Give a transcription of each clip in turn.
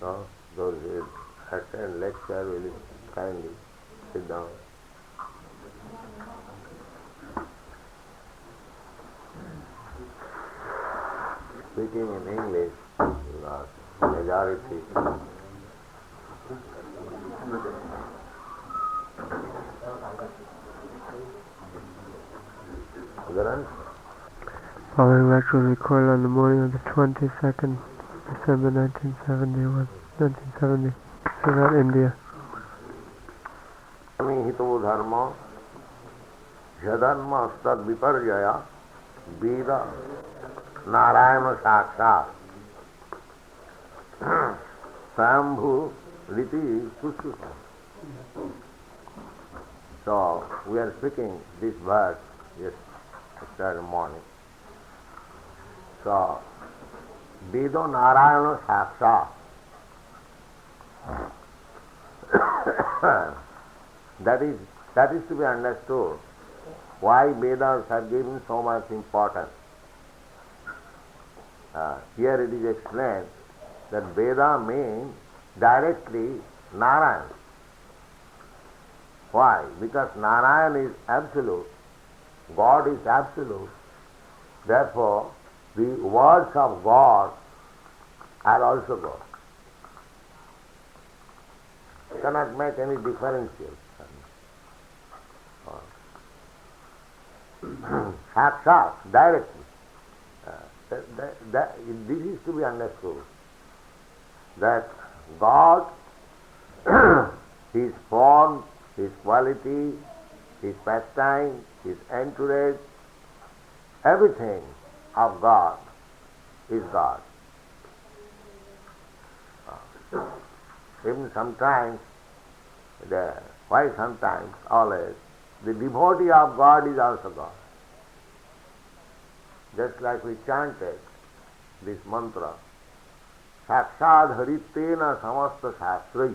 So those who attend lecture will kindly sit down. Speaking in English, not majority. Grant? Following lecture was recorded on the morning of the 22nd December 1971, 1970, Surat, India. हितो धर्म ह्यधर्म तद विपर्जय वेद नारायण साक्षात स्वयंभू रीति Sushruta So we are speaking this verse yes, yesterday morning. So Vedo Narayana Saksha that is that is to be understood why Vedas are given so much importance. Uh, here it is explained that Veda means directly Narayan. Why? Because Narayan is absolute, God is absolute. Therefore, the words of God are also God. Cannot make any differentiation. Sakshat, directly. Uh, that, that, that, this is to be understood. That God, His form, His quality, His pastime, His entourage, everything of God is God. Even sometimes, the, why sometimes, always, the devotee of God is also God. Just like we chanted this mantra, Sakshad Haritena Samasta Shastrai.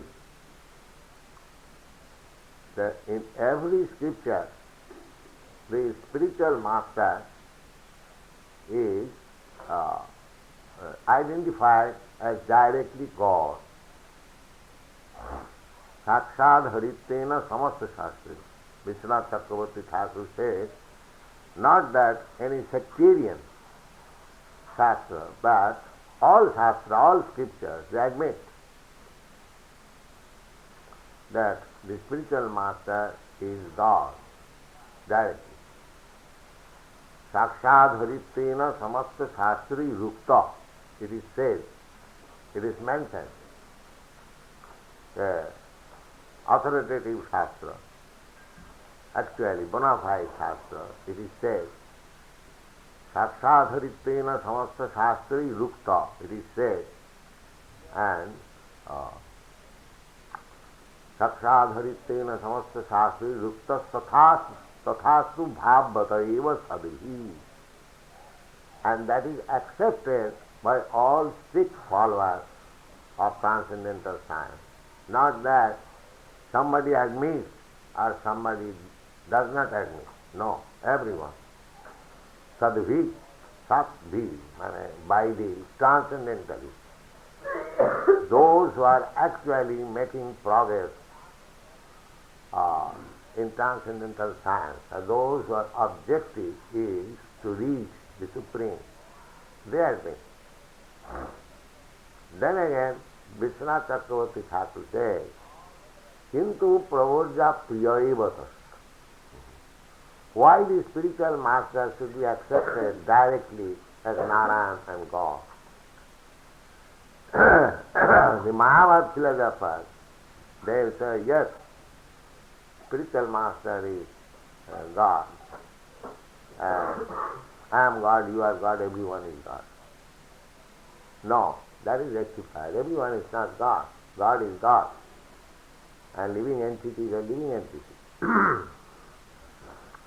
That in every scripture, the spiritual master is uh, identified as directly God. Sakshad Haritena Samasta Shastrai. Vishwanath Chakravarti Thakur says, not that any sectarian shastra, but all shastra, all scriptures, they admit that the spiritual master is God directly. साक्षाधरित्वेन समस्त शास्त्री रुक्त। It is said it is मैं authoritative shastra actually bona fide shastra it is say said साक्षाधरित्वेन समस्त शास्त्री रुक्त it is said and uh, साक्षाधरित्वेन समस्त शास्त्री रुक्त तथा tathastu bhavvata eva sadhi. And that is accepted by all strict followers of transcendental science. Not that somebody admits or somebody does not admit. No, everyone. Sadvi, Satvi, by the transcendentalists. Those who are actually making progress uh, in transcendental science, and those whose objective is to reach the Supreme, they admit. Then again, Vishwanath Chakravarti Thakur says, Kintu pravodja priya why the spiritual master should be accepted directly as Narayan and God. the Mayavad philosophers, they say, yes, spiritual master is uh, God. I am God, you are God, everyone is God. No, that is rectified. Everyone is not God. God is God. And living entities are living entities.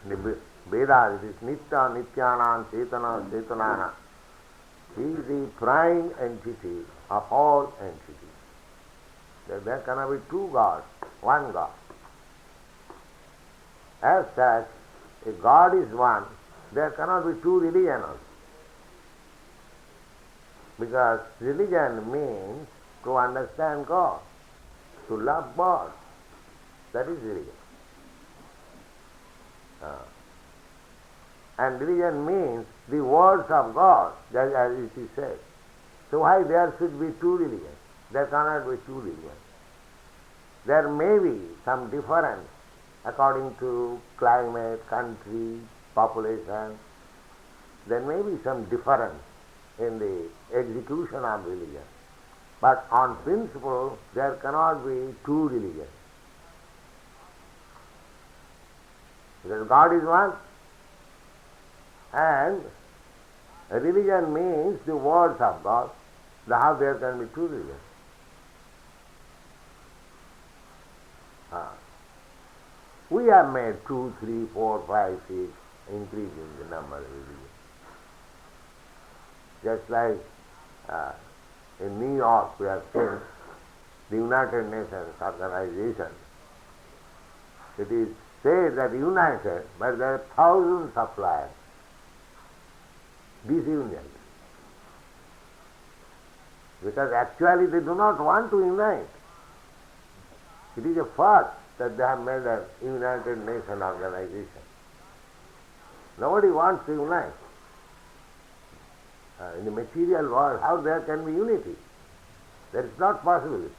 the Vedas, it is Nitya, Nityanam, Chetana, Chetanana. He is the prime entity of all entities. There cannot be two gods, one God. As such, if God is one, there cannot be two religions. Because religion means to understand God, to love God. That is religion. Uh, and religion means the words of God, as it is said. So why there should be two religions? There cannot be two religions. There may be some difference according to climate, country, population. There may be some difference in the execution of religion. But on principle, there cannot be two religions. Because God is one. And religion means the words of God. How there can be two religions? Ah. We have made two, three, four, five, six, increasing the number. Just like uh, in New York we have seen the United Nations organization. It is said that united, but there are thousands of flags. Disunion. Because actually they do not want to unite. It is a fact that they have made a United Nations organization. Nobody wants to unite. Uh, in the material world, how there can be unity? That is not possible.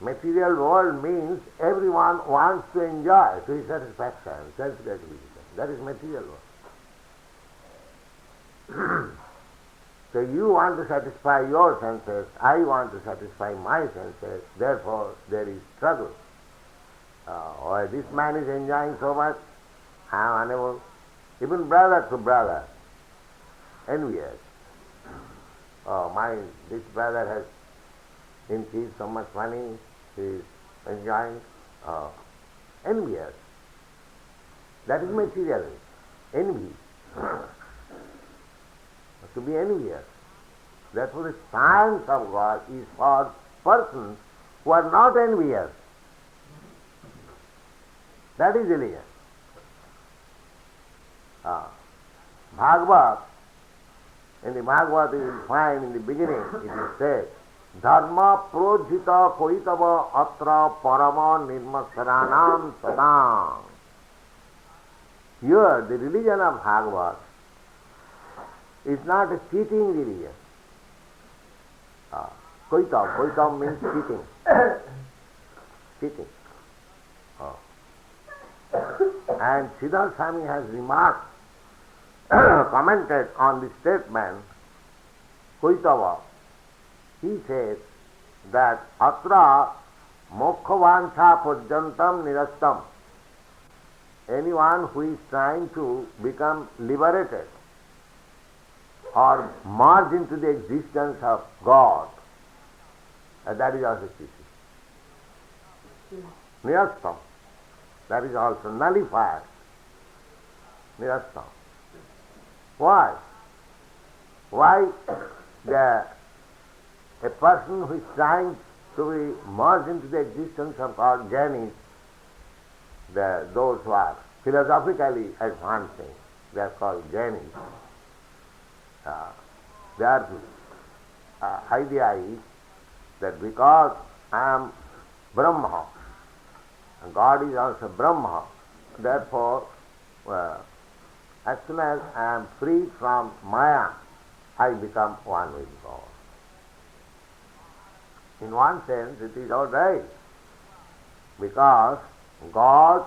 Material world means everyone wants to enjoy to his satisfaction, self-gratification. That is material world. so you want to satisfy your senses, I want to satisfy my senses, therefore there is struggle. Uh, or this man is enjoying so much, I am unable. Even brother to brother, envious. Oh, my, this brother has increased so much money, he is enjoying. Oh, envious. That is material. Envy. to be envious. Therefore the science of God is for persons who are not envious. That is इलियस Bhagavata in Bhagavata is fine in the it is said धर्म प्रोजित कोई तब अत्र परम निर्मसराणाम सदा योर the religion of Bhagavata is not cheating religion कोईतव कोईतव means cheating cheating And Sridhara Swami has remarked commented on the statement, Kuitava, he says that atra mokkhavancha purjantam nirastam. Anyone who is trying to become liberated or merge into the existence of God, that is also. Nirastam. That is also nullified. Nirastam. Why? Why the, a person who is trying to be merged into the existence of God, jnanis, the, those who are philosophically advancing, they are called jnanis. Uh, their uh, idea is that because I am Brahma, God is also Brahma, therefore as soon as I am free from Maya, I become one with God. In one sense, it is all right, because God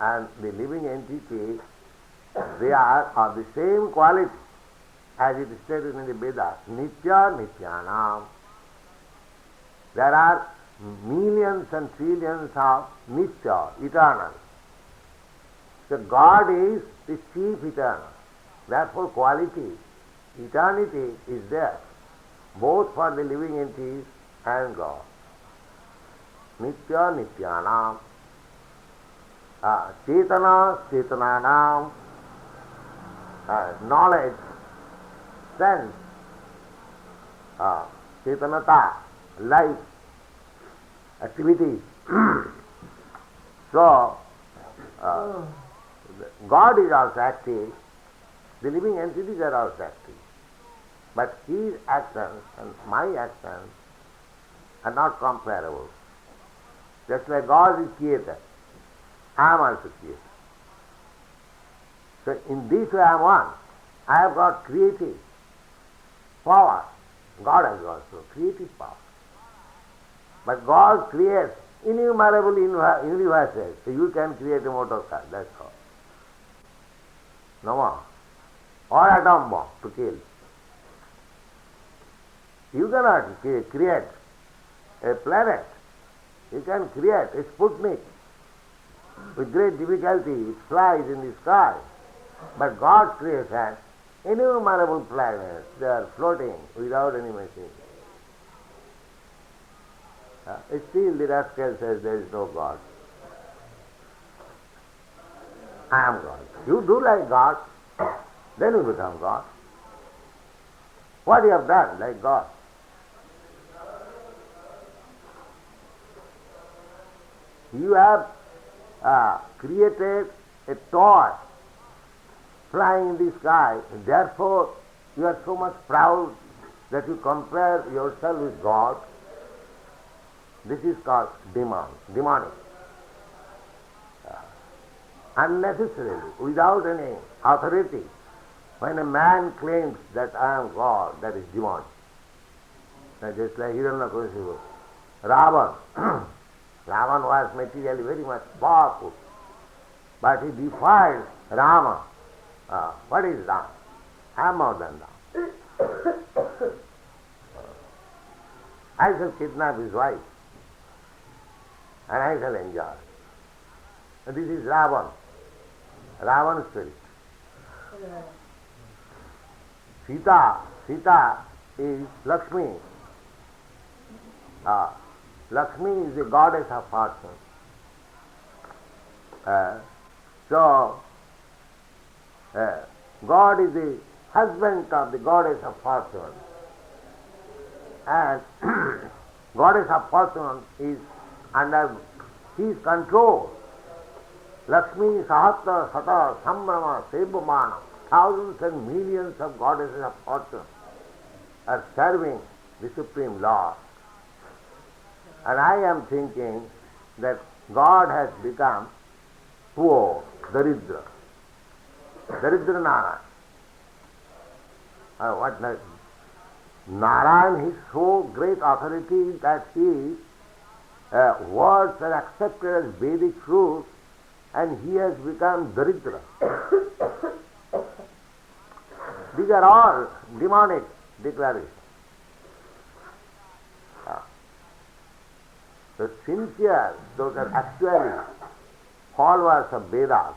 and the living entity, they are of the same quality as it is stated in the Vedas, Nitya Nityanam. There are millions and trillions of Nitya, eternal. So God is the chief eternal. Therefore quality, eternity is there, both for the living entities and God. Nitya Nityanam. Uh, Chetana Chetananam. Uh, knowledge, sense, uh, Chetanata, life, activity. so, uh, God is also active, the living entities are also active. But his actions and my actions are not comparable. Just like God is creator, I am also creator. So in this way I am one. I have got creative power. God has also creative power. But God creates innumerable universes. So you can create a motor car, that's all. No more. Or atom bomb to kill. You cannot create a planet. You can create a Sputnik. With great difficulty, it flies in the sky. But God creates innumerable planets. They are floating without any machine. Uh, still the rascal says there is no God. I am God. You do like God, then you become God. What you have done like God? You have uh, created a toy flying in the sky, therefore you are so much proud that you compare yourself with God. This is called demon, demonic. Uh, unnecessarily, without any authority. When a man claims that I am God, that is demonic. Just like Hiranyakashipu. Ravan. Ravan was materially very much powerful, but he defied Rama. Uh, what is Ram? I am more than Ram. I shall kidnap his wife and I shall enjoy. This is Ravan, Ravan spirit. Sita, Sita is Lakshmi. Uh, Lakshmi is the goddess of fortune. Uh, so, uh, God is the husband of the goddess of fortune. And goddess of fortune is under his control. Lakshmi, Sahatra, Sata, Sambrama, Sebhamana, thousands and millions of goddesses of fortune are serving the Supreme Lord. And I am thinking that God has become poor, Daridra. Daridra Narayan. Uh, what Narayan is so great authority that his uh, words are accepted as Vedic truth and he has become Daridra. These are all demonic declarations. The sincere, those are actually followers of Vedas,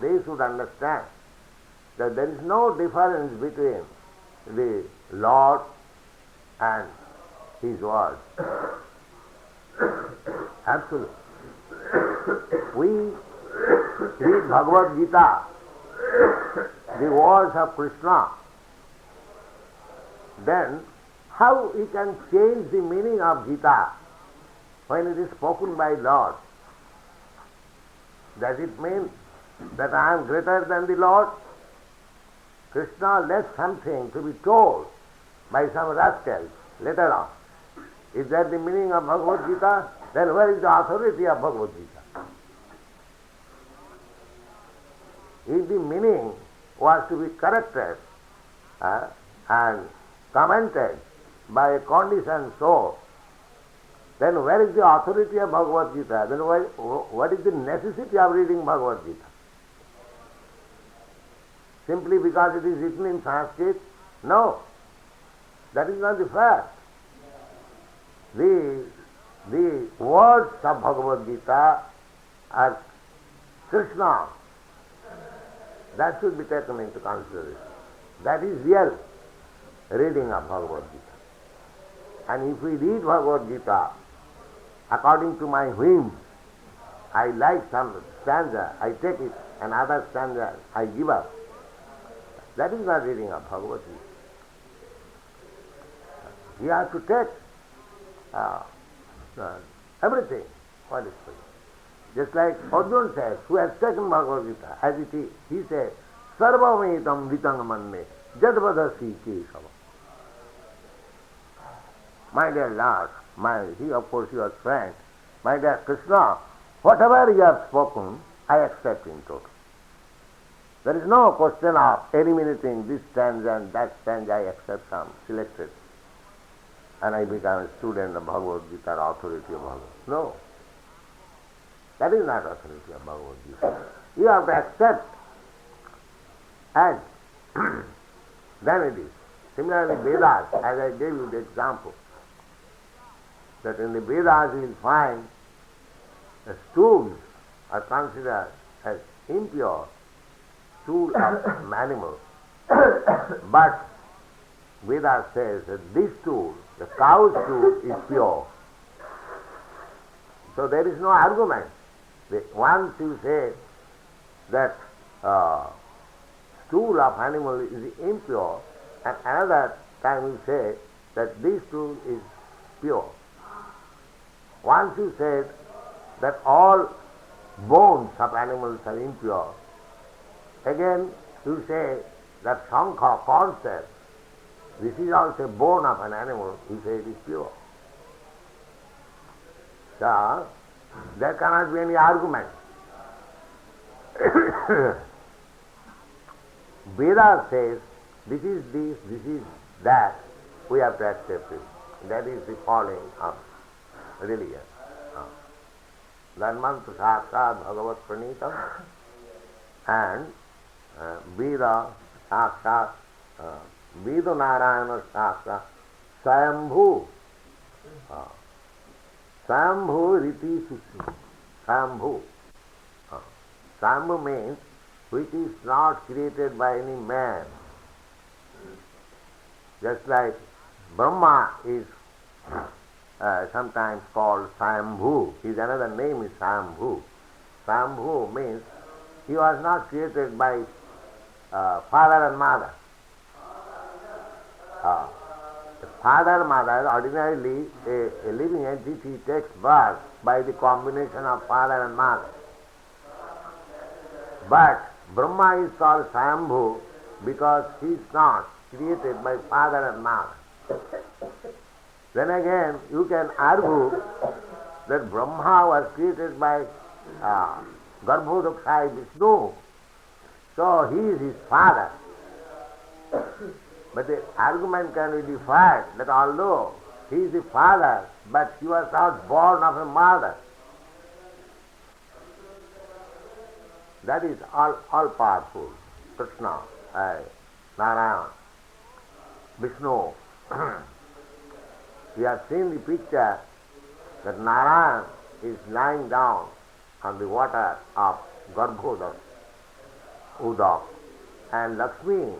they should understand that there is no difference between the Lord and His word. Absolutely. We read Bhagavad Gita, the words of Krishna, then how we can change the meaning of Gita when it is spoken by Lord. Does it mean that I am greater than the Lord? Krishna left something to be told by some rascals later on. Is that the meaning of Bhagavad Gita? Then where is the authority of Bhagavad Gita? If the meaning was to be corrected uh, and commented by a conditioned soul, then where is the authority of Bhagavad Gita? Then why, what is the necessity of reading Bhagavad Gita? Simply because it is written in Sanskrit? No. That is not the fact. The, the words of Bhagavad Gita are Krishna. That should be taken into consideration. That is real reading of Bhagavad Gita. And if we read Bhagavad Gita according to my whim. I like some stanza, I take it, and other stanza I give up. That is not reading of Bhagavad Gita. You have to take uh, uh, everything free. Just like Arjuna says, who has taken Bhagavad Gita as it is, he says, Sarvamitam vitang manne jadvadasi kesava. My dear Lord, my, he of course your friend, my dear Krishna, whatever you have spoken, I accept in total. There is no question of eliminating this stanza and that stanza, I accept some selected. And I become a student of Bhagavad Gita, authority of Bhagavad Gita. No. That is not authority of Bhagavad Gita. You have to accept and then it is. Similarly, Vedas, as I gave you the example, that in the Vedas you will find the stools are considered as impure stool of animal. but Vedas says that this stool, the cow's stool, is pure. So there is no argument. Once you say that uh, stool of animal is impure, and another time you say that this stool is pure. Once you said that all bones of animals are impure, again you say that Shankha concept, this is also bone of an animal, you say it is pure. So, there cannot be any argument. Veda says this is this, this is that, we have to accept it. That is the calling of religion. Dharmantu sakshat bhagavat pranitam and uh, Veda sakshat, uh, वेद नारायण शास्त्र स्वयंभू स्वयंभू। रीति सूक्ष्म स्वयंभू स्वयं means which is not created by any man just like Brahma is sometimes called Svayambhu is another name is Svayambhu Svayambhu means he was not created by father and mother Father mother, ordinarily a, living entity takes birth by the combination of father and mother. But Brahma is called Swayambhu because he is not created by father and mother. Then again, you can argue that Brahma was created by uh, Garbhodakashayi Vishnu, so he is his father. But the argument can be defied that although he is the father, but he was not born of a mother. That is all, all powerful. Krishna, uh, Narayana, Vishnu. we have seen the picture that Narayan is lying down on the water of Garbhodak, Udak, and Lakshmi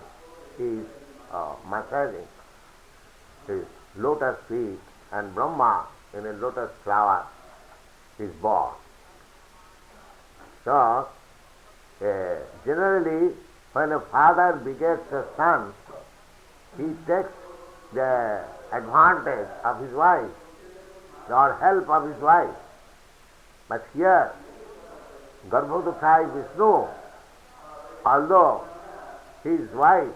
is uh, massaging his lotus feet, and Brahma in a lotus flower is born. So, uh, generally, when a father begets a son, he takes the advantage of his wife or help of his wife. But here, Garbhodakashayi Vishnu, although his wife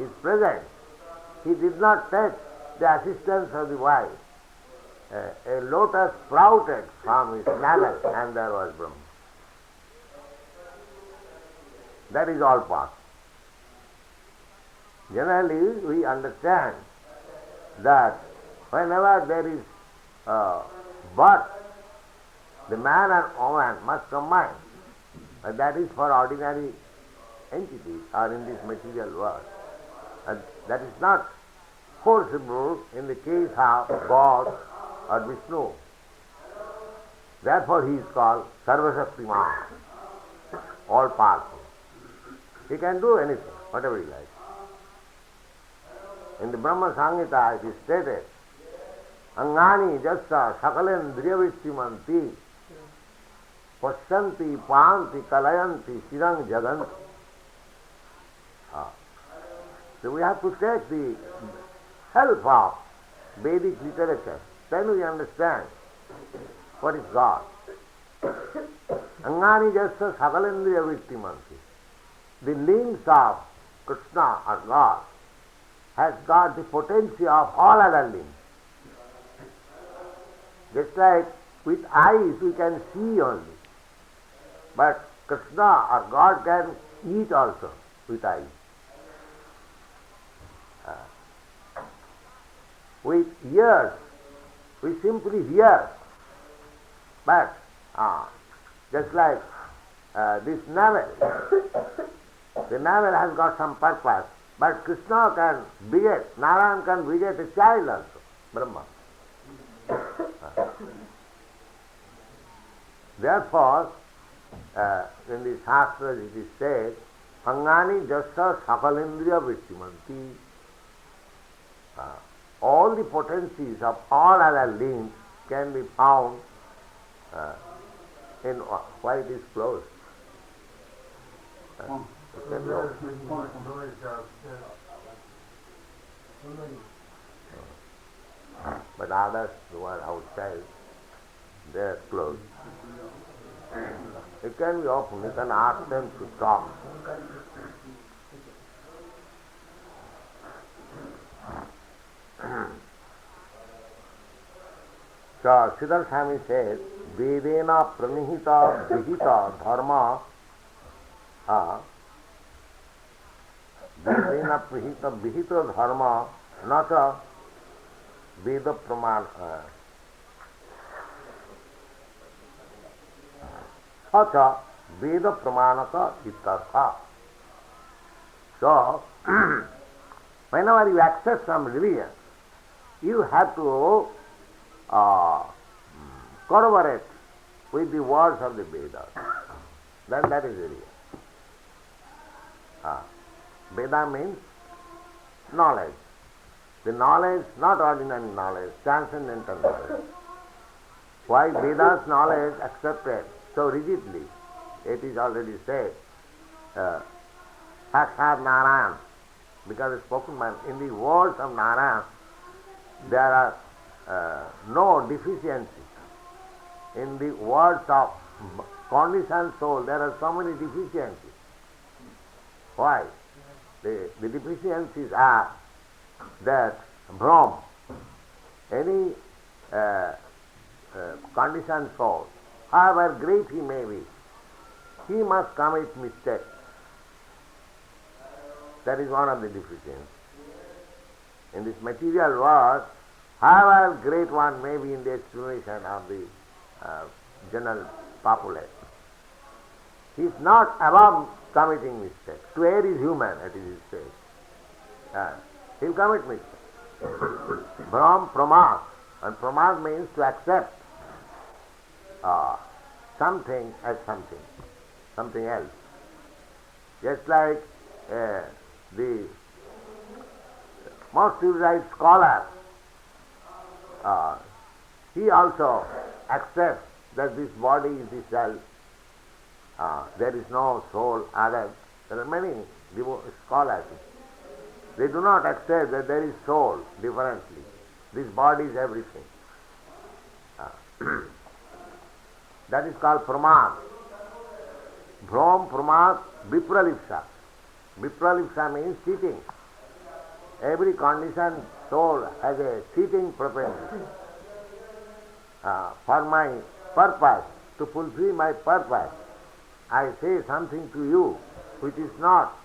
is present, he did not take the assistance of the wife. Uh, a lotus sprouted from his navel and there was Brahma. That is all past. Generally, we understand that whenever there is uh, birth, the man and woman must combine. And that is for ordinary entities or in this material world. And that is not forcible in the case of God or Vishnu. Therefore he is called Sarvashaktiman, all powerful. He can do anything, whatever he likes. In the Brahma Samhita it is stated, Angani jassa sakalendriyavistimanti pasyanti panti kalayanti sirang jaganti. Ah. So we have to take the help of Vedic literature. Then we understand what is God. Angani jassa sakalendriya vittimanti. The limbs of Krishna or God has got the potency of all other limbs. Just like with eyes we can see only. But Krishna or God can eat also with eyes. With ears we simply hear. But uh, just like uh, this navel, the navel has got some purpose, but Krishna can beget, Narayan can beget a child also, Brahma. Therefore, uh, in the Shastras it is said, Angani jasa sakalindriya vittimanti. Uh, all the potencies of all other limbs can be found uh, in why it is closed. Uh, but others who are outside, they are closed. It can be open, you can ask them to talk. Siddhar Swami says, Vedena pranihita vihita dharma uh, Vedena prihita vihita dharma nacha Veda praman uh, अथ वेद प्रमाणक इत्यर्था so when are you access some religion you have to uh, corroborate with the words of the Vedas. Then that is religion. Uh, Veda means knowledge. The knowledge, not ordinary knowledge, transcendental knowledge. Why Veda's knowledge accepted so rigidly? It is already said. Uh, Narayan, because it's spoken by, in the words of Narayan, there are uh, no deficiencies. In the words of conditioned soul, there are so many deficiencies. Why? The, the deficiencies are that Brahm, any uh, uh, conditioned soul, however great he may be, he must commit mistakes. That is one of the deficiencies. In this material world, however great one may be in the estimation of the uh, general populace, he is not above committing mistakes. To err is human, it is said. Uh, he'll commit mistakes. Brahm pramad, and pramad means to accept uh, something as something, something else. Just like uh, the most civilized scholar, uh, he also accepts that this body is the self, uh, there is no soul other. There are many scholars. They do not accept that there is soul differently. This body is everything. Uh, that is called pramad. Bhrom, pramad, vipralipsa. Vipralipsa means cheating. Every conditioned soul has a cheating propensity. Uh, for my purpose, to fulfill my purpose, I say something to you which is not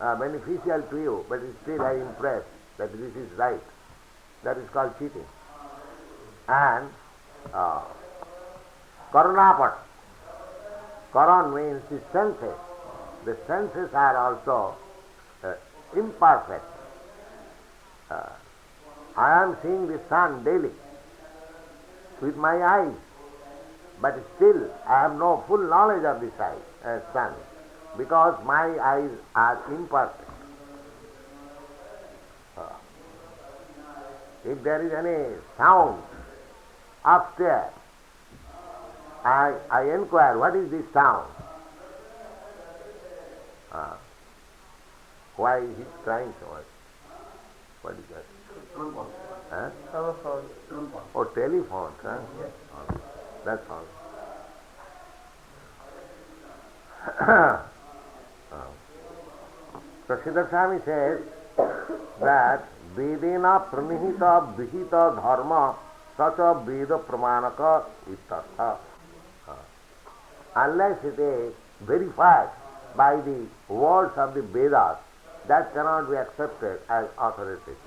uh, beneficial to you, but still I impress that this is right. That is called cheating. And uh, Karunapat. Karan means the senses. The senses are also uh, imperfect. Uh, I am seeing the sun daily with my eyes, but still I have no full knowledge of the sight, uh, sun because my eyes are imperfect. Uh, if there is any sound upstairs, I, I inquire, what is this sound? Uh, why is he crying so much? What is that? Huh? Telephone. Oh, telephone, huh? Yes. Oh, that's all. so Siddhar Swami says that Vedena pranihita vihita dharma sacha veda pramanaka itartha. Unless it is verified by the words of the Vedas, that cannot be accepted as authoritative.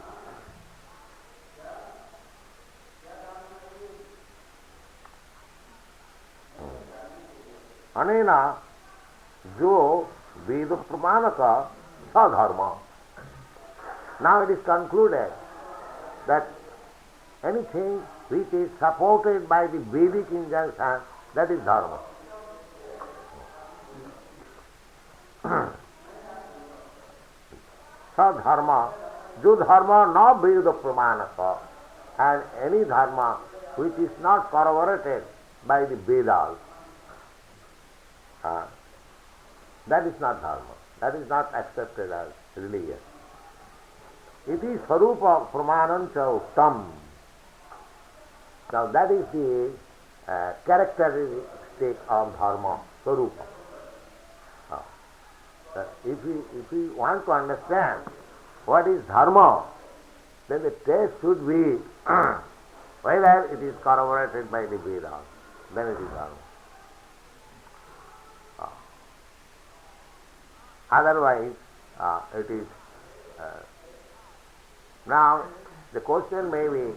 Anena जो वेद प्रमाण का sadharma. Now it is concluded that anything which is supported by the Vedic injunction, that is dharma. स धर्म, जो धर्म न विरुद्ध प्रमाण स and any dharma which is not corroborated by the Veda all that is not dharma that is not accepted as religious इति स्वरूप प्रमाणन च उत्तम that is the characteristic of dharma, स्वरूप। Uh, if, we, if we want to understand what is Dharma, then the test should be whether it is corroborated by the Vedas, then it is Dharma. Uh, otherwise, uh, it is. Uh, now, the question may be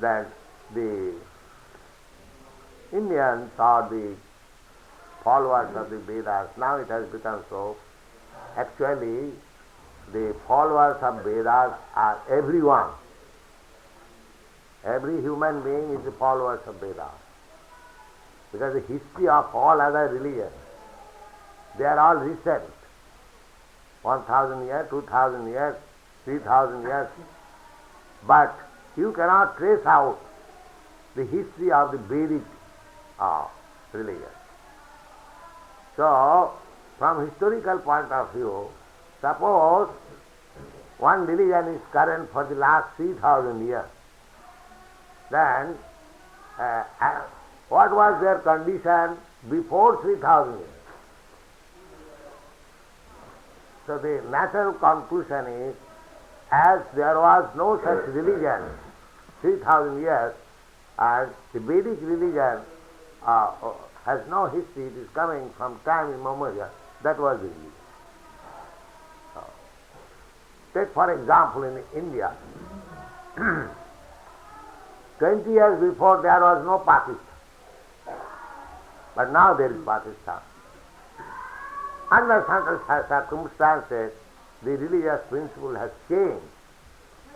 that the Indians or the followers of the Vedas, now it has become so. Actually, the followers of Vedas are everyone. Every human being is a follower of Vedas. Because the history of all other religions, they are all recent. 1000 years, 2000 years, 3000 years. But you cannot trace out the history of the Vedic uh, religion. So, from historical point of view, suppose one religion is current for the last 3000 years, then uh, uh, what was their condition before 3000 years? So the natural conclusion is, as there was no such religion 3000 years, and the Vedic religion uh, has no history, it is coming from time immemorial, that was the religion. Uh, take for example in India, 20 years before there was no Pakistan, but now there is Pakistan. Under certain circumstances, the religious principle has changed,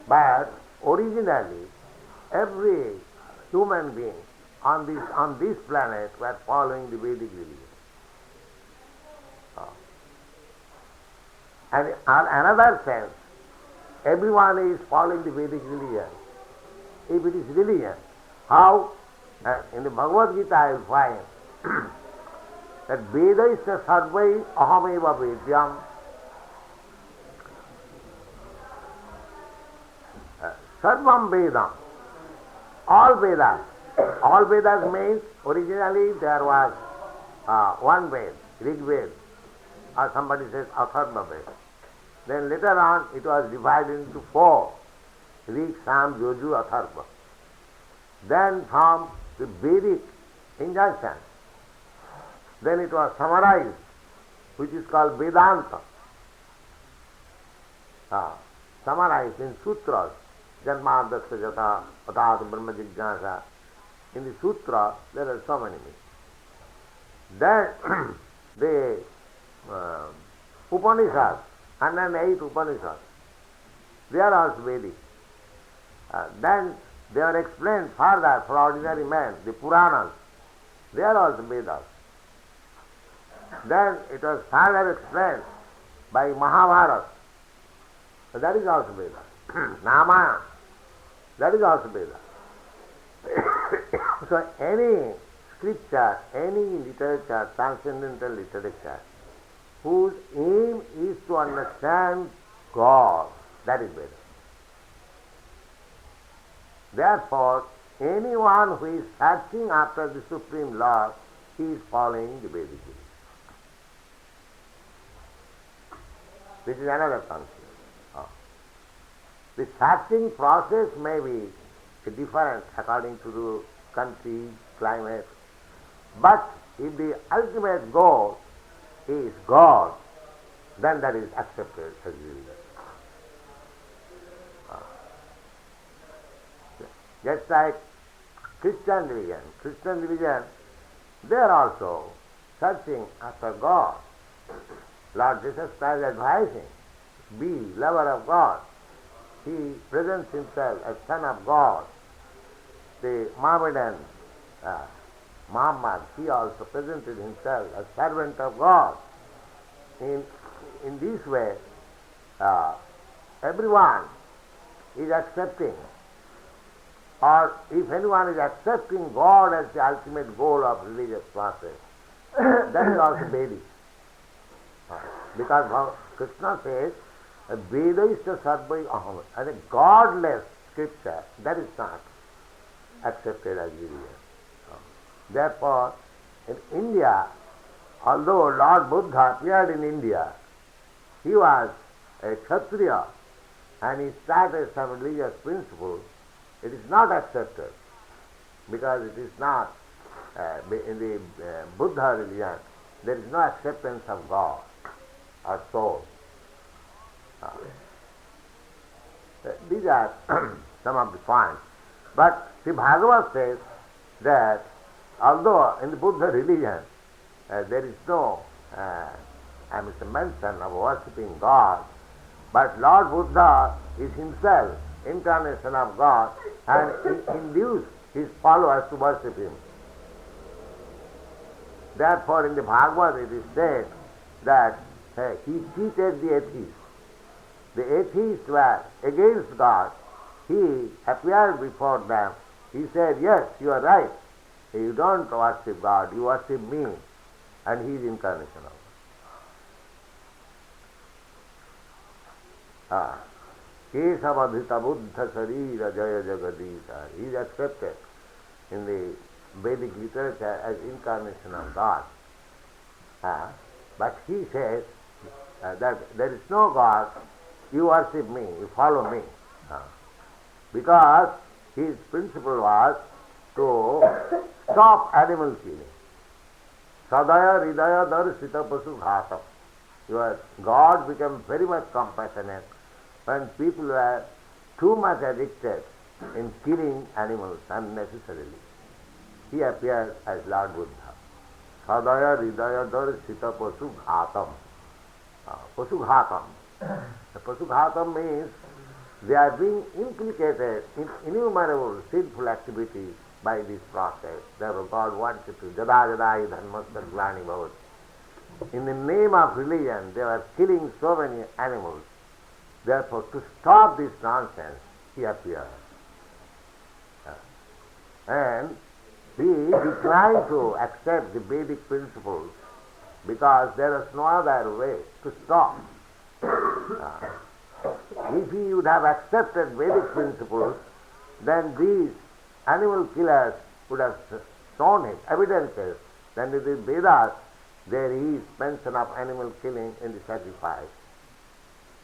but originally every human being on this, on this planet were following the Vedic religion. Oh. And in another sense, everyone is following the Vedic religion. If it is religion, how? Uh, in the Bhagavad Gita I will find that Veda is the sarvai ahameva vedyam. Uh, sarvam Vedam. All Vedas. All Vedas means originally there was uh, one Ved, Rig Ved, or somebody says Atharva Ved. Then later on it was divided into four, Rig, Sam, Yoju, Atharva. Then from the Vedic injunction, then it was summarized, which is called Vedanta. Uh, summarized in sutras, Janmadasya Jata, Patat Brahma Jignasa. In the sutra, there are so many meanings. Then the uh, Upanishads, 108 Upanishads, they are also Vedic. Uh, then they are explained further for ordinary man, the Puranas, they are also Vedas. Then it was further explained by Mahabharata. That is also Veda. Nama, that is also Veda. So any scripture, any literature, transcendental literature, whose aim is to understand God, that is Veda. Therefore, anyone who is searching after the Supreme law he is following the Vedic This is another concept. Oh. Ah. The searching process may be different according to the country, climate. But if the ultimate goal is God, then that is accepted as religion. Ah. Just like Christian religion, Christian religion, they are also searching after God. Lord Jesus Christ advising, be lover of God. He presents himself as Son of God. The Mohammedan uh, Muhammad, he also presented himself as servant of God. In, in this way, uh, everyone is accepting, or if anyone is accepting God as the ultimate goal of religious process, that is also Vedic. Uh, because Krishna says, Veda is the Sadvai Aham, and a godless scripture, that is not accepted as religion. Therefore, in India, although Lord Buddha appeared in India, he was a Kshatriya and he started some religious principles, it is not accepted because it is not uh, in the uh, Buddha religion, there is no acceptance of God or soul. Uh, these are some of the points. But the Bhagavad says that Although in the Buddha religion uh, there is no uh, I mean, mention of worshipping God, but Lord Buddha is himself incarnation of God and he induced his followers to worship him. Therefore in the Bhagavad it is said that uh, he cheated the atheists. The atheists were against God. He appeared before them. He said, yes, you are right. You don't worship God, you worship me, and He is incarnation of Ah. Kesavadhita Buddha Sarira Jaya Jagadisa. He is accepted in the Vedic literature as incarnation of God. Ah. But he says uh, that there is no God, you worship me, you follow me. Ah. Because his principle was to stop animal killing. Sadaya Ridaya Darsita Pasu Ghatam. Your God became very much compassionate when people were too much addicted in killing animals unnecessarily. He appeared as Lord Buddha. Sadaya Ridaya Darsita Pasu Ghatam. Uh, Pasu Ghatam. Pasu Ghatam means they are being implicated in innumerable sinful activities by this process. Therefore God wanted to jada jada dharmasya glani bhavat. In the name of religion, they were killing so many animals. Therefore, to stop this nonsense, he appeared. And we declined to accept the Vedic principles because there was no other way to stop. if he would have accepted Vedic principles, then these animal killers would have shown him evidences that in the Vedas there is mention of animal killing in the sacrifice.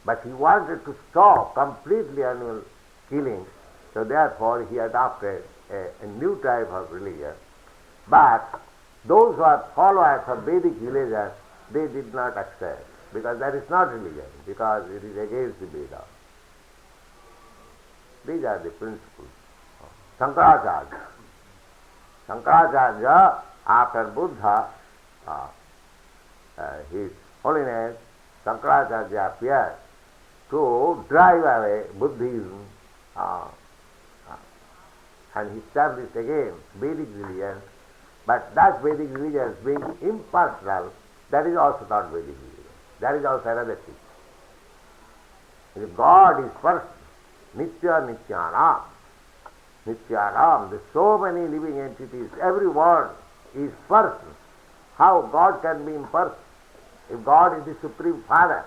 But he wanted to stop completely animal killing, so therefore he adopted a, a new type of religion. But those who are followers of Vedic religion, they did not accept, because that is not religion, because it is against the Vedas. These are the principles. Shankaracharya. Shankaracharya, after Buddha, uh, uh, His Holiness Shankaracharya appeared to drive away Buddhism uh, uh, and he established again Vedic religion. But that Vedic religion being impersonal, that is also not Vedic religion. That is also another thing. If God is first, Nitya ram. There are so many living entities, every one is first. How God can be in first? If God is the Supreme Father,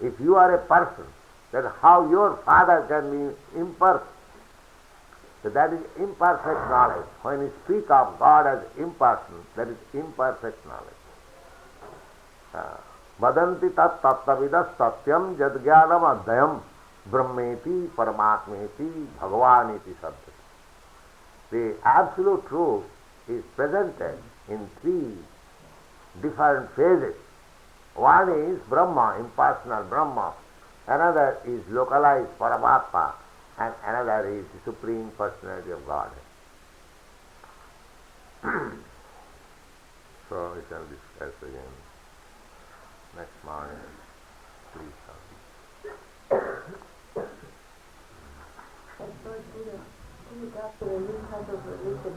if you are a person, then how your father can be imperfect? So that is imperfect knowledge. When you speak of God as impersonal, that is imperfect knowledge. Uh, वदंती तत्तत्विदत्यम जद ज्ञानम अध्ययम ब्रह्मेति परमात्मेति भगवान इति शब्द the absolute truth is presented in three different phases one is Brahman impersonal Brahman another is localize Paramatma and another is supreme personality of God So, we can discuss again. Next morning. Please. Lord Buddha, he adopted a new type of religion,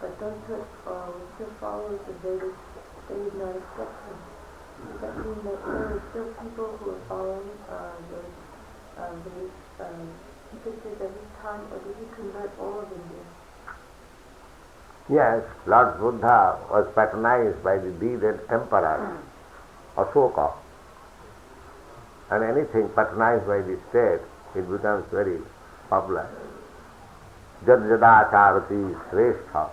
but those who uh, still followers of Vedas, they did not accept him. Does that mean still people who are following the uh, at this time, or did convert all of India? Yes, Lord Buddha was patronized by the Ashoka. And anything patronized by the state, it becomes very popular. Jad jadacharati shrestha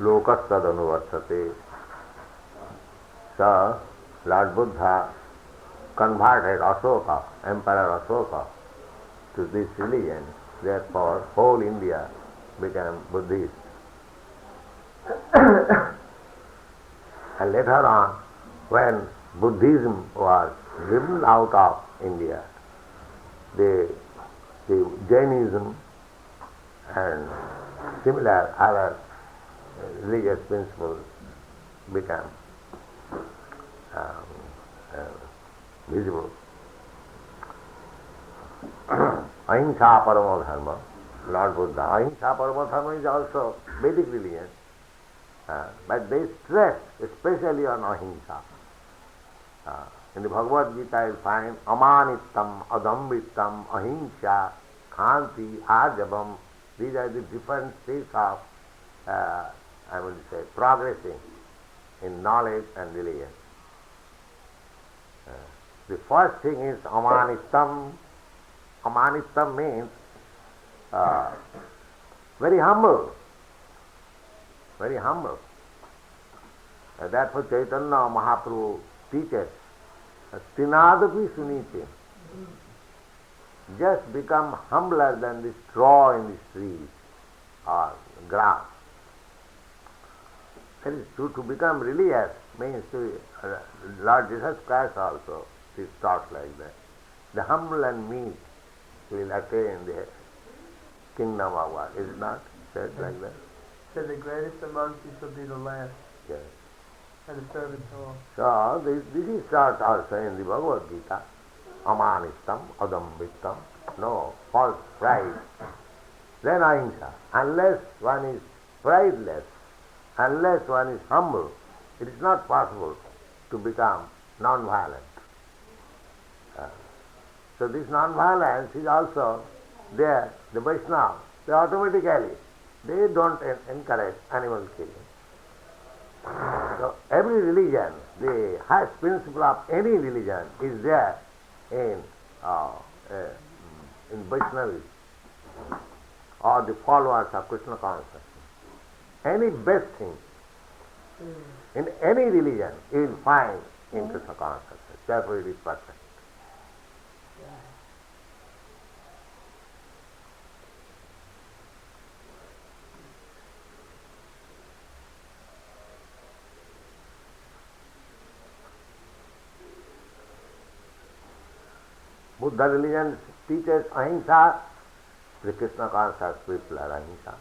lokastad anuvartate. So, Lord Buddha converted Ashoka, Emperor Ashoka, to this religion. Therefore, whole India became Buddhist. and later on, when Buddhism was driven out of India, the, the Jainism and similar other religious principles became um, uh, visible. Ahimsa Paramo Dharma, Lord Buddha. Ahimsa Paramo Dharma is also Vedic religion. Uh, but they stress especially on ahimsa. Uh, in the Bhagavad Gita you find amanittam, adambitam, ahimsa, khanti, ajabam. These are the different states of, uh, I will say, progressing in knowledge and religion. Uh, the first thing is amanittam. Amanittam means uh, very humble very humble. Uh, therefore Chaitanya Mahaprabhu teaches, Tinadapi sunite. Just become humbler than the straw in the street or grass. That is to, to become religious means to, uh, Lord Jesus Christ also is taught like that. The humble and meek will attain the kingdom of God. Is it not said like that? said the greatest amongst you shall be the last, Yes. So this, this is taught also in the Bhagavad Gita. Amanistam, adambitam, no, false pride. Then ahimsa. Unless one is prideless, unless one is humble, it is not possible to become non-violent. Uh, so this non-violence is also there, the Vaishnava, they automatically they don't en- encourage animal killing. So every religion, the highest principle of any religion is there in uh, uh, in Vaishnavism or the followers of Krishna consciousness. Any best thing in any religion you will find in Krishna consciousness. Therefore it is perfect. Buddha religion teaches ahimsa, the Krishna conscious people are ahimsa.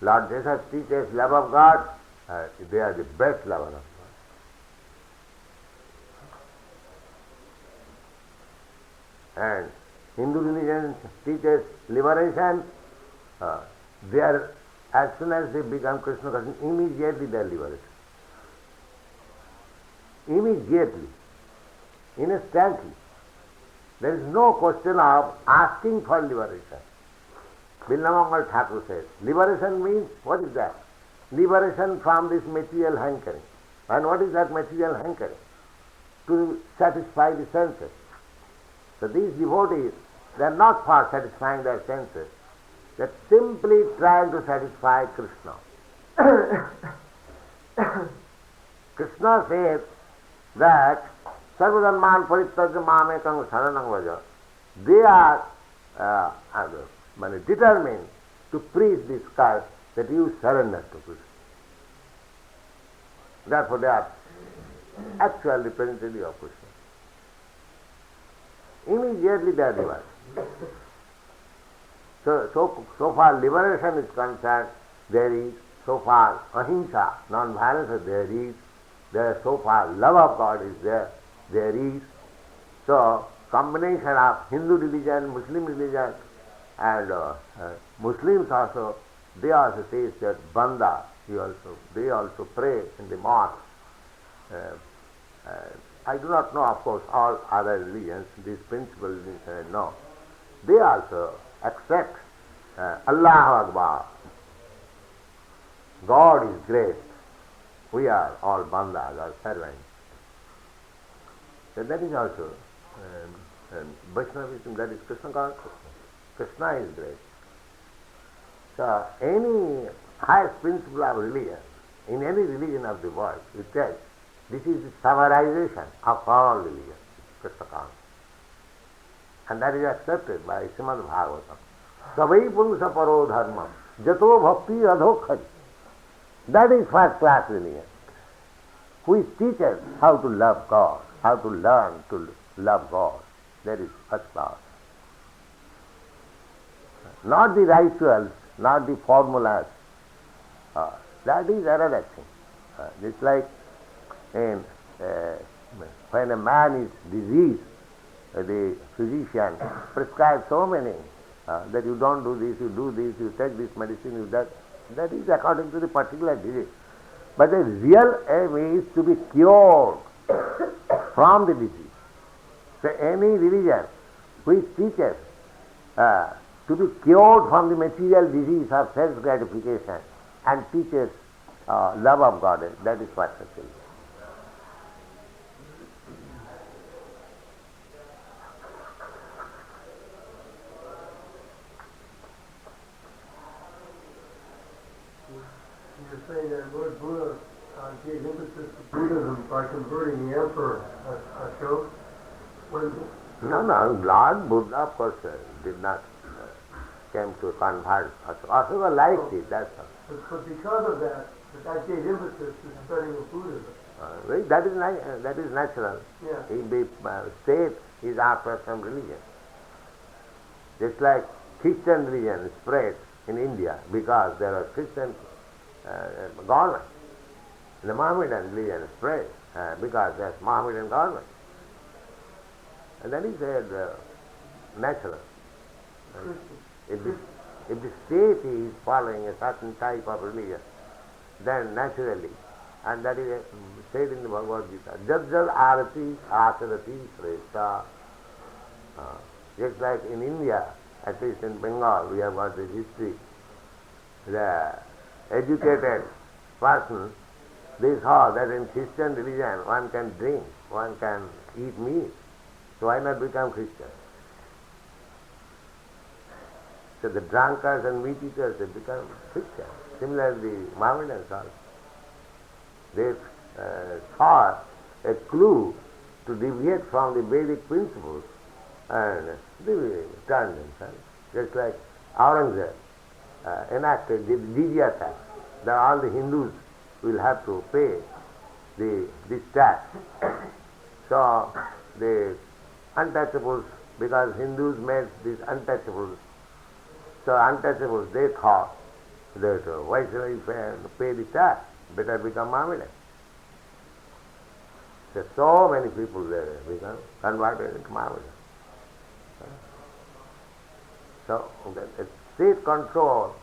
Lord Jesus teaches love of God, uh, they are the best lover of God. And Hindu religion teaches liberation, uh, they are, as soon as they become Krishna conscious, immediately they are liberated. Immediately, instantly. There is no question of asking for liberation. Bilvamangal Thakur says, liberation means, what is that? Liberation from this material hankering. And what is that material hankering? To satisfy the senses. So these devotees, they are not for satisfying their senses. They are simply trying to satisfy Krishna. Krishna says that Sarvadanman Paritajya Mamekam Saranam Vaja. They are uh, uh, determined to preach this cause that you surrender to Krishna. Therefore, they are actual representative of Krishna. Immediately they are reversed. So, so, so far liberation is concerned, there is so far ahimsa, non-violence there is, there so far love of God is there, there is. So combination of Hindu religion, Muslim religion and uh, uh, Muslims also, they also say that Banda, he also, they also pray in the mosque. Uh, uh, I do not know, of course, all other religions, these principles, uh, no. They also accept uh, Allah Akbar. God is great. We are all bandas or servants. So that is also um, um, Vaishnavism, that is Krishna consciousness. Krishna is great. So any highest principle of religion, in any religion of the world, it says this is the summarization of all religion, Krishna consciousness. And that is accepted by Srimad Bhagavatam. Savai Purusha Paro Dharma, Jato Bhakti Adhokhari. That is first class religion. Which teaches how to love God, how to learn to love God. That is first class. Not the rituals, not the formulas. Uh, that is another thing. Uh, just like in, uh, when a man is diseased, the physician prescribes so many uh, that you don't do this, you do this, you take this medicine, you that. That is according to the particular disease. But the real aim is to be cured from the disease. So any religion which teaches uh, to be cured from the material disease of self-gratification and teaches uh, love of God, that is what actually. You're saying that Lord Buddha uh, gave emphasis to Buddhism by converting the emperor uh, Ashoka. When, No, no, Lord Buddha, of course, uh, did not uh, came to convert. Ashoka liked it, that's all. but, but because of that, that gave emphasis to spreading of Buddhism. Uh, that is uh, that is natural. Yeah. In the uh, state is after some religion. Just like Christian religion spread in India because there are Christian uh, government. The Mohammedan religion spread uh, because there's Mohammedan government. And that is uh, natural. If, the, if the state is following a certain type of religion, then naturally, and that is uh, said in the Bhagavad Gita, Jajjal Arati Asarati Shrestha. Uh, just like in India, at least in Bengal, we have got this history. The educated person, they saw that in Christian religion one can drink, one can eat meat. So why not become Christian? So the drunkards and meat eaters, they become Christian. Similarly, Mohammedans also. They uh, saw a clue to deviate from the Vedic principles and they turned themselves. Just like Aurangzeb uh, enacted the jizya tax, that all the Hindus will have to pay the this tax. So the untouchables, because Hindus made these untouchables, so untouchables they thought that uh, why should I pay, the tax? Better become Mohammedan. So, so many people there become converted into Mohammedan. So the, state control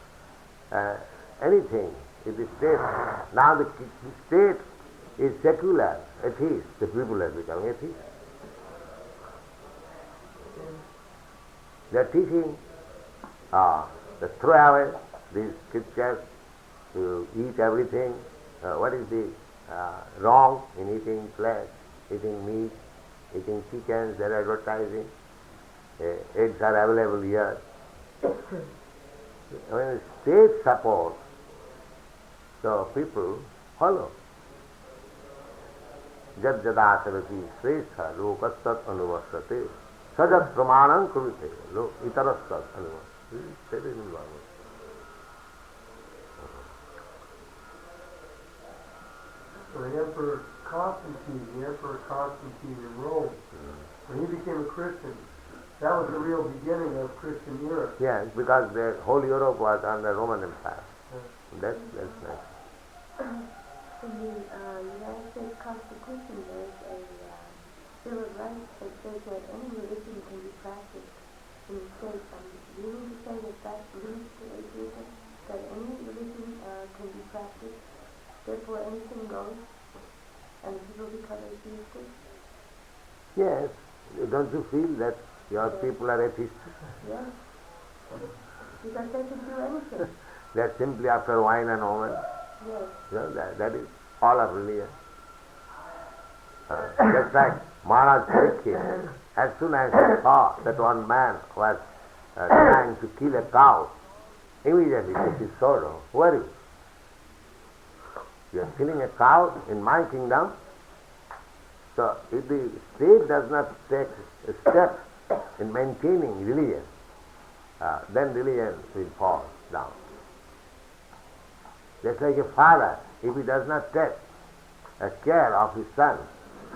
uh, anything. If the state now the, the state is secular, atheist, the people have become atheists. They are teaching uh, the throw away these scriptures, to eat everything. Uh, what is the uh, wrong in eating flesh, eating meat, eating chickens, they're advertising. Uh, eggs are available here. when state support, so people follow. जब जदाचरति श्रेष्ठ लोकस्तत् अनुवर्तते so the Emperor Constantine, the Emperor Constantine in Rome, mm. when he became a Christian, that was the real beginning of Christian Europe. Yes, because the whole Europe was under Roman Empire. Yeah. That's, that's nice. In the uh, United States Constitution, there Bill of Rights that says that any religion can be practiced in the state. Um, do you say that that leads to atheism? That any religion uh, can be practiced, therefore anything goes, and people become atheistic? Yes, don't you feel that your people are atheists? Yes. Because they can do anything. They're simply after wine and woman. Yes. You know, that, that is all of religion. Uh, just like Maharaj Parikshit, as soon as he saw that one man was uh, trying to kill a cow, immediately took his sword. Who are you? You are killing a cow in my kingdom. So if the state does not take a step in maintaining religion, uh, then religion will fall down. Just like a father, if he does not take a care of his son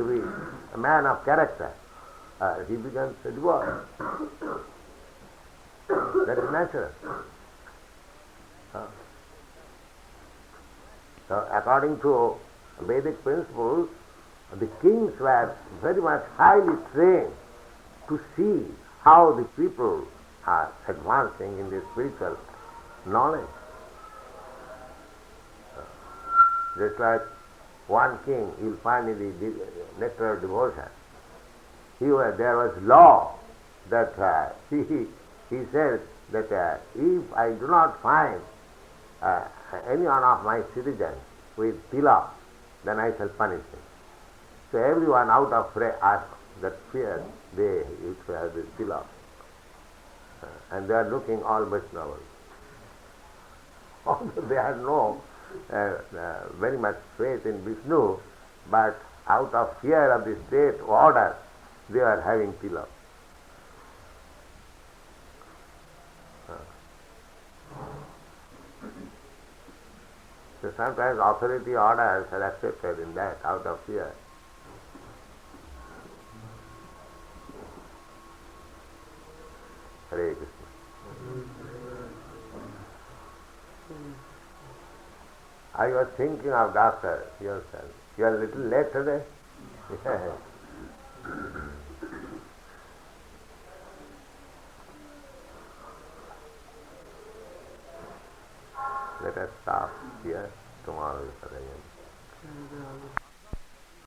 to be a man of character, uh, he becomes a divorce. that is natural. Uh, so according to Vedic principles, the kings were very much highly trained to see how the people are advancing in their spiritual knowledge. Just like one king, you'll find in the nectar of devotion. He was, there was law that uh, he, he said that uh, if I do not find uh, any one of my citizens with tilak, then I shall punish him. So everyone out of fear, that fear, they used to have this tilak. Uh, and they are looking all Vaishnavas. Although they had no very much faith in Vishnu, but out of fear of the state order, they are having. Uh. So sometimes authority orders are accepted in that out of fear. Hare Krishna. I was thinking of doctor yourself. You are a little late today. Let us stop here. Tomorrow.